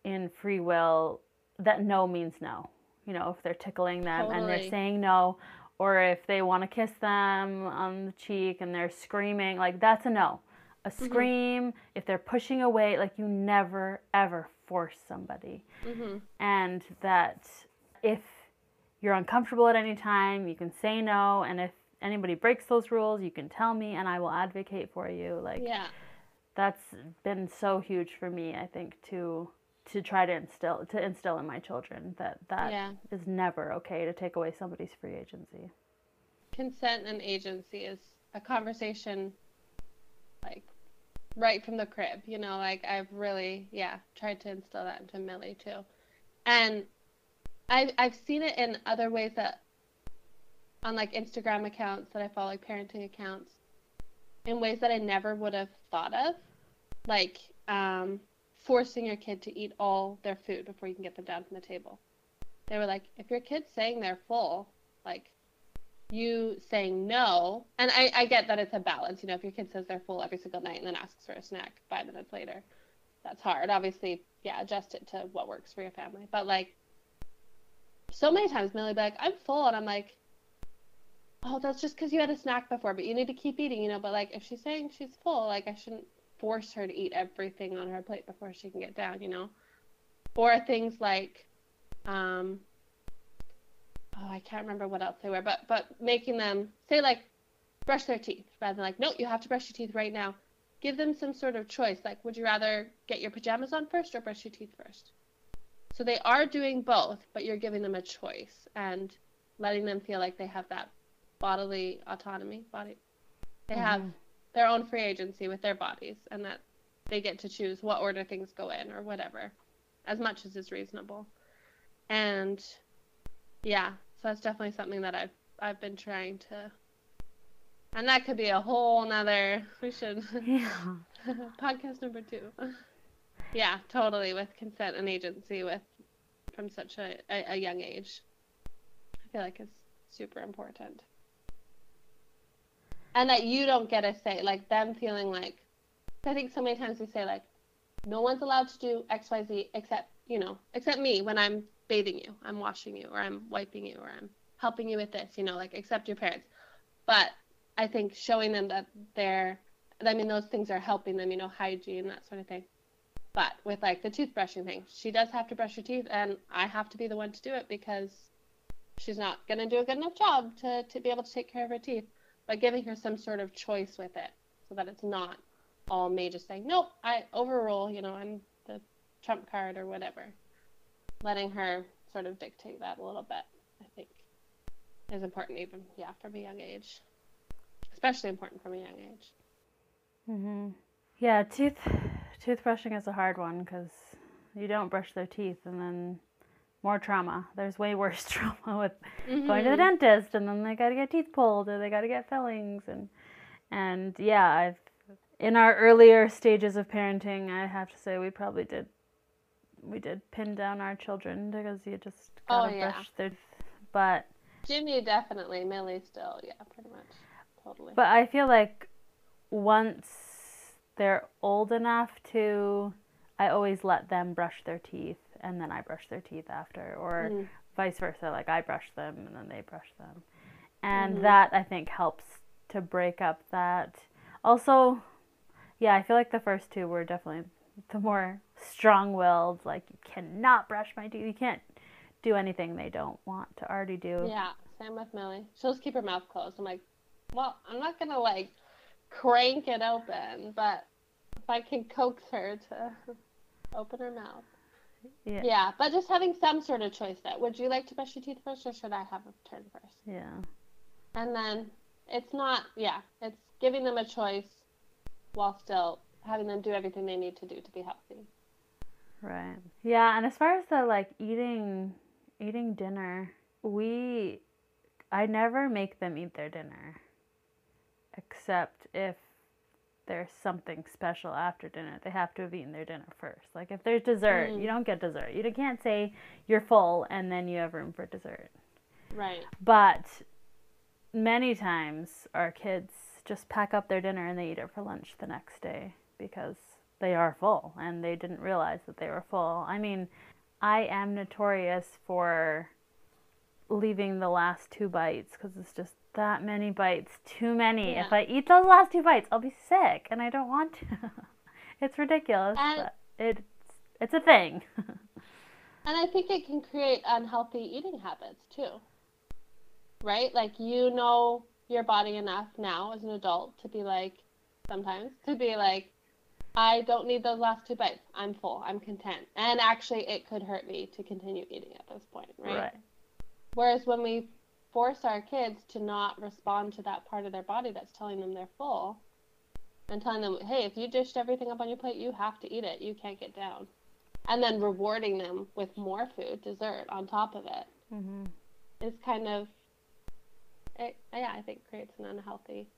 in free will that no means no. You know, if they're tickling them and they're saying no or if they want to kiss them on the cheek and they're screaming, like that's a no. A scream, if they're pushing away, like you never ever force somebody Mhm. and that if you're uncomfortable at any time, you can say no, and if anybody breaks those rules, you can tell me, and I will advocate for you. Like Yeah. that's been so huge for me. I think to to try to instill to instill in my children that that Yeah. is never okay to take away somebody's free agency. consent and agency is a conversation like right from the crib you know like i've really yeah tried to instill that into millie too and i've, I've seen it in other ways that on like instagram accounts that i follow like parenting accounts in ways that i never would have thought of like um, forcing your kid to eat all their food before you can get them down from the table they were like if your kid's saying they're full like you saying no, and I, I get that it's a balance. You know, if your kid says they're full every single night and then asks for a snack five minutes later, that's hard. Obviously, yeah, adjust it to what works for your family. But like, so many times Millie be like, I'm full, and I'm like, oh, that's just because you had a snack before, but you need to keep eating, you know. But like, if she's saying she's full, like I shouldn't force her to eat everything on her plate before she can get down, you know. Or things like, um, oh, I can't remember what else they were, but but making them say like brush their teeth rather than like no, you have to brush your teeth right now. Give them some sort of choice. Like, would you rather get your pajamas on first or brush your teeth first? So they are doing both, but you're giving them a choice and letting them feel like they have that bodily autonomy. Body, they have their own free agency with their bodies, and that they get to choose what order things go in or whatever, as much as is reasonable. And yeah, so that's definitely something that I've I've been trying to and that could be a whole nother we should Yeah. podcast number two. Yeah, totally with consent and agency with from such a, a, a young age. I feel like it's super important. And that you don't get a say, like them feeling like I think so many times we say like no one's allowed to do XYZ except, you know, except me when I'm bathing you, I'm washing you, or I'm wiping you, or I'm helping you with this, you know, like except your parents. But I think showing them that they're, I mean, those things are helping them, you know, hygiene, that sort of thing. But with like the toothbrushing thing, she does have to brush her teeth, and I have to be the one to do it because she's not going to do a good enough job to, to be able to take care of her teeth. But giving her some sort of choice with it so that it's not all me just saying, nope, I overrule, you know, I'm the trump card or whatever. Letting her sort of dictate that a little bit, I think, is important even, yeah, from a young age. Especially important from a young age. Mm-hmm. Yeah, tooth toothbrushing is a hard one because you don't brush their teeth, and then more trauma. There's way worse trauma with going to the Mhm. dentist, and then they got to get teeth pulled, or they got to get fillings, and and yeah, I've in our earlier stages of parenting, I have to say we probably did we did pin down our children because you just Oh, gotta yeah. brush their but Jimmy definitely, Millie still, yeah, pretty much, totally. But I feel like once they're old enough to, I always let them brush their teeth and then I brush their teeth after, or Mhm. vice versa. Like I brush them and then they brush them. And Mhm. that I think helps to break up that. Also, yeah, I feel like the first two were definitely the more strong willed, like, you cannot brush my teeth. You can't do anything they don't want to already do. Yeah, same with Millie. She'll just keep her mouth closed. I'm like, well, I'm not gonna like crank it open, but if I can coax her to open her mouth. Yeah. Yeah, but just having some sort of choice that would you like to brush your teeth first or should I have a turn first? Yeah. And then it's not, yeah, it's giving them a choice while still having them do everything they need to do to be healthy. Right. Yeah, and as far as the like eating eating dinner, we I never make them eat their dinner except if there's something special after dinner. They have to have eaten their dinner first. Like if there's dessert, Mm. you don't get dessert. You can't say you're full and then you have room for dessert. Right. But many times our kids just pack up their dinner and they eat it for lunch the next day because they are full and they didn't realize that they were full. I mean, I am notorious for leaving the last two bites because it's just that many bites, too many. If I eat those last two bites, I'll be sick and I don't want to. it's ridiculous, And- it's it's a thing. And I think it can create unhealthy eating habits too. Right? Like you know your body enough now as an adult to be like sometimes to be like I don't need those last two bites. I'm full. I'm content. And actually, it could hurt me to continue eating at this point, right? Right. Whereas when we force our kids to not respond to that part of their body that's telling them they're full and telling them, hey, if you dished everything up on your plate, you have to eat it. You can't get down. And then rewarding them with more food, dessert on top of it, hmm is kind of, it, yeah, I think creates an unhealthy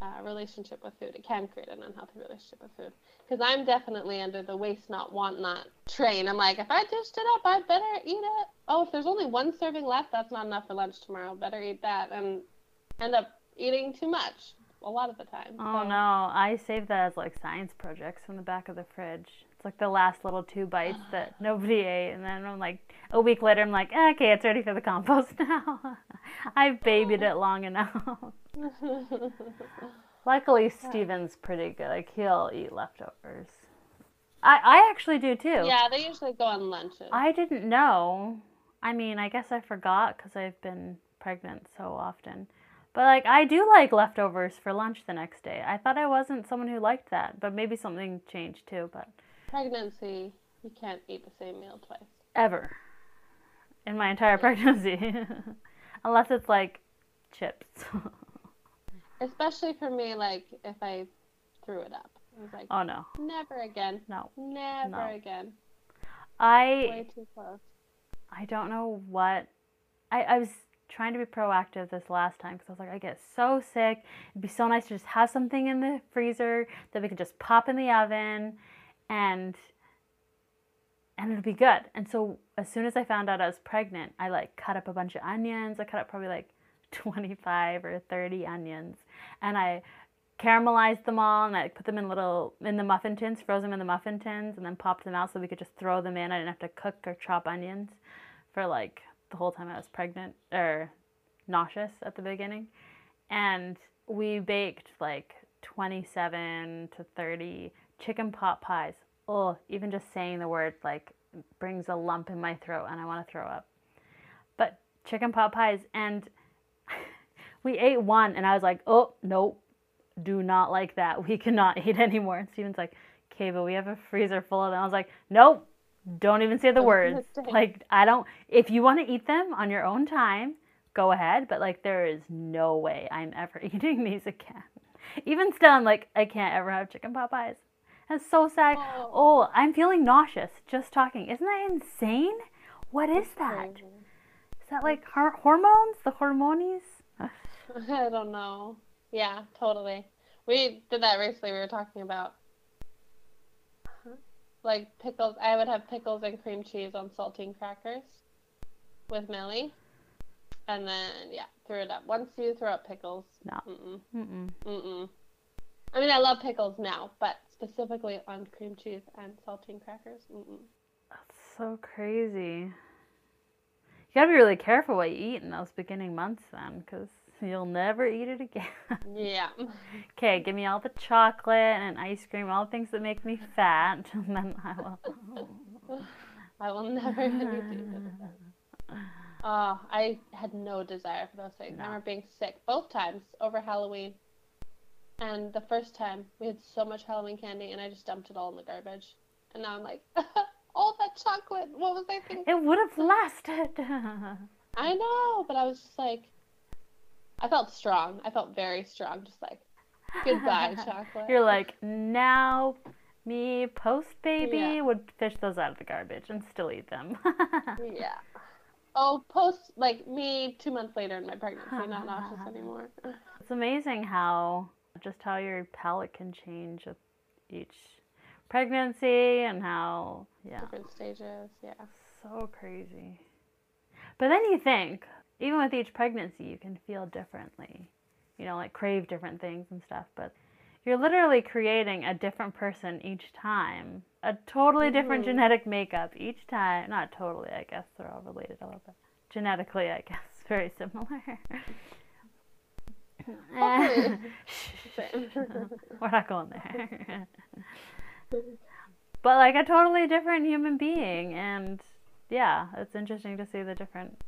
uh, relationship with food. It can create an unhealthy relationship with food. Because I'm definitely under the waste not, want not train. I'm like, if I dished it up, I better eat it. Oh, if there's only one serving left, that's not enough for lunch tomorrow. Better eat that. And end up eating too much a lot of the time. Oh So- no, I save that as like science projects from the back of the fridge. It's like the last little two bites that nobody ate, and then I'm like a week later, I'm like, "Eh, okay, it's ready for the compost now. I've babied it long enough. Luckily, Steven's pretty good. Like he'll eat leftovers. I I actually do too. yeah, they usually go on lunches. I didn't know. I mean, I guess I forgot because I've been pregnant so often. But like, I do like leftovers for lunch the next day. I thought I wasn't someone who liked that, but maybe something changed too. But Pregnancy, you can't eat the same meal twice. ever in my entire pregnancy, unless it's like chips. Especially for me, like if I threw it up. I was like, oh no, never again. no. Never No. again. I Way too close. I don't know what. I, I was trying to be proactive this last time because I was like, I get so sick. It'd be so nice to just have something in the freezer that we could just pop in the oven and and it'd be good. And so as soon as I found out I was pregnant, I like cut up a bunch of onions. I cut up probably like 25 or 30 onions and I caramelized them all and I put them in little in the muffin tins, froze them in the muffin tins, and then popped them out so we could just throw them in. I didn't have to cook or chop onions for like the whole time I was pregnant or nauseous at the beginning. And we baked like 27 to 30 chicken pot pies. Oh, even just saying the word like brings a lump in my throat and I want to throw up. But chicken pot pies and we ate one and I was like, "Oh, nope do not like that. We cannot eat anymore. And Steven's like, okay, but we have a freezer full of them. I was like, nope, don't even say the words. Like, I don't, if you want to eat them on your own time, go ahead. But like, there is no way I'm ever eating these again. Even still, I'm like, I can't ever have chicken pot pies. That's so sad. Oh. Oh, I'm feeling nauseous just talking. Isn't that insane? What is that? Is that like hor- hormones? The hormonies? I don't know. Yeah, totally. We did that recently. We were talking about like pickles. I would have pickles and cream cheese on saltine crackers with Millie, and then yeah, threw it up. Once you throw up pickles, No. mm-mm, Mm-mm. mm-mm. I mean, I love pickles now, but specifically on cream cheese and saltine crackers, mm-mm. That's so crazy. You gotta be really careful what you eat in those beginning months then, because you'll never eat it again. Yeah. okay, give me all the chocolate and ice cream, all the things that make me fat, and then I will. I will never do that. Oh, I had no desire for those things. I remember being sick both times over Halloween. And the first time we had so much Halloween candy and I just dumped it all in the garbage. And now I'm like, all that chocolate. What was I thinking? It would have lasted. I know, but I was just like, I felt strong. I felt very strong. Just like, goodbye, chocolate. You're like, now me post baby Yeah. would fish those out of the garbage and still eat them. yeah. Oh, post like me two months later in my pregnancy, not nauseous anymore. It's amazing how just how your palate can change with each pregnancy and how yeah, Different stages, yeah. so crazy. But then you think, even with each pregnancy, you can feel differently. You know, like crave different things and stuff, but you're literally creating a different person each time. A totally different Mhm. genetic makeup each time. Not totally, I guess they're all related a little bit. Genetically, I guess, very similar. Same. We're not going there. but like a totally different human being and yeah, it's interesting to see the different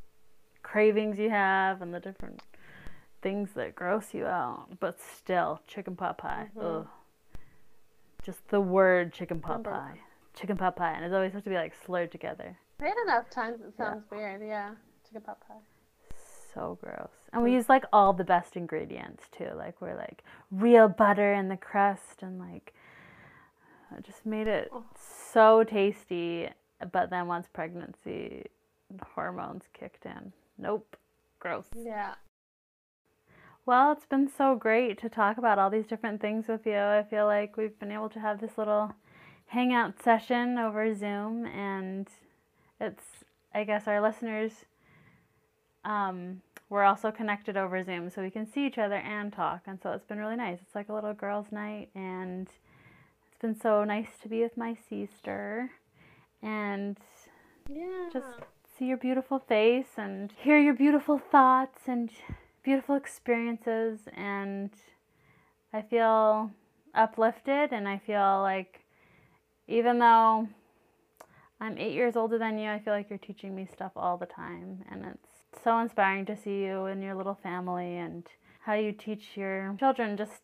cravings you have and the different things that gross you out. But still, chicken pot pie. Mhm. Ugh. just the word chicken pot Number pie. Chicken pot pie. And it's always has to be like slurred together. It enough times, it sounds weird. Yeah, chicken pot pie. So gross. And we use like all the best ingredients too. Like we're like real butter in the crust and like it just made it Oh. so tasty. But then once pregnancy hormones kicked in. Nope. Gross. Yeah. Well, it's been so great to talk about all these different things with you. I feel like we've been able to have this little hangout session over Zoom, and it's, I guess, our listeners. Um, we're also connected over Zoom, so we can see each other and talk, and so it's been really nice. It's like a little girls' night, and it's been so nice to be with my sister, and Yeah. just see your beautiful face and hear your beautiful thoughts and beautiful experiences and I feel uplifted and I feel like even though I'm 8 years older than you, I feel like you're teaching me stuff all the time and it's so inspiring to see you and your little family and how you teach your children just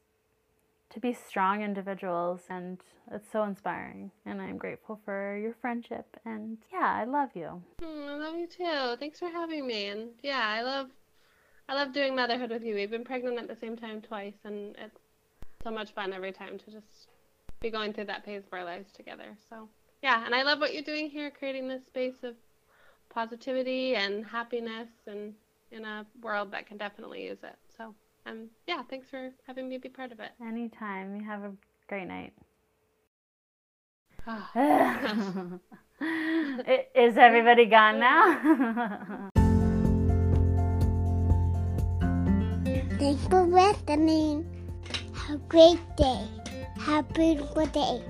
to be strong individuals and it's so inspiring and I'm grateful for your friendship and yeah, I love you. Mm, I love you too. Thanks for having me. And yeah, I love I love doing motherhood with you. We've been pregnant at the same time twice and it's so much fun every time to just be going through that phase of our lives together. So yeah, and I love what you're doing here, creating this space of positivity and happiness and in a world that can definitely use it. So um yeah, thanks for having me be part of it. Anytime. You have a great night. I- Is everybody gone now? Thanks for listening. Have a great day. Have a beautiful day.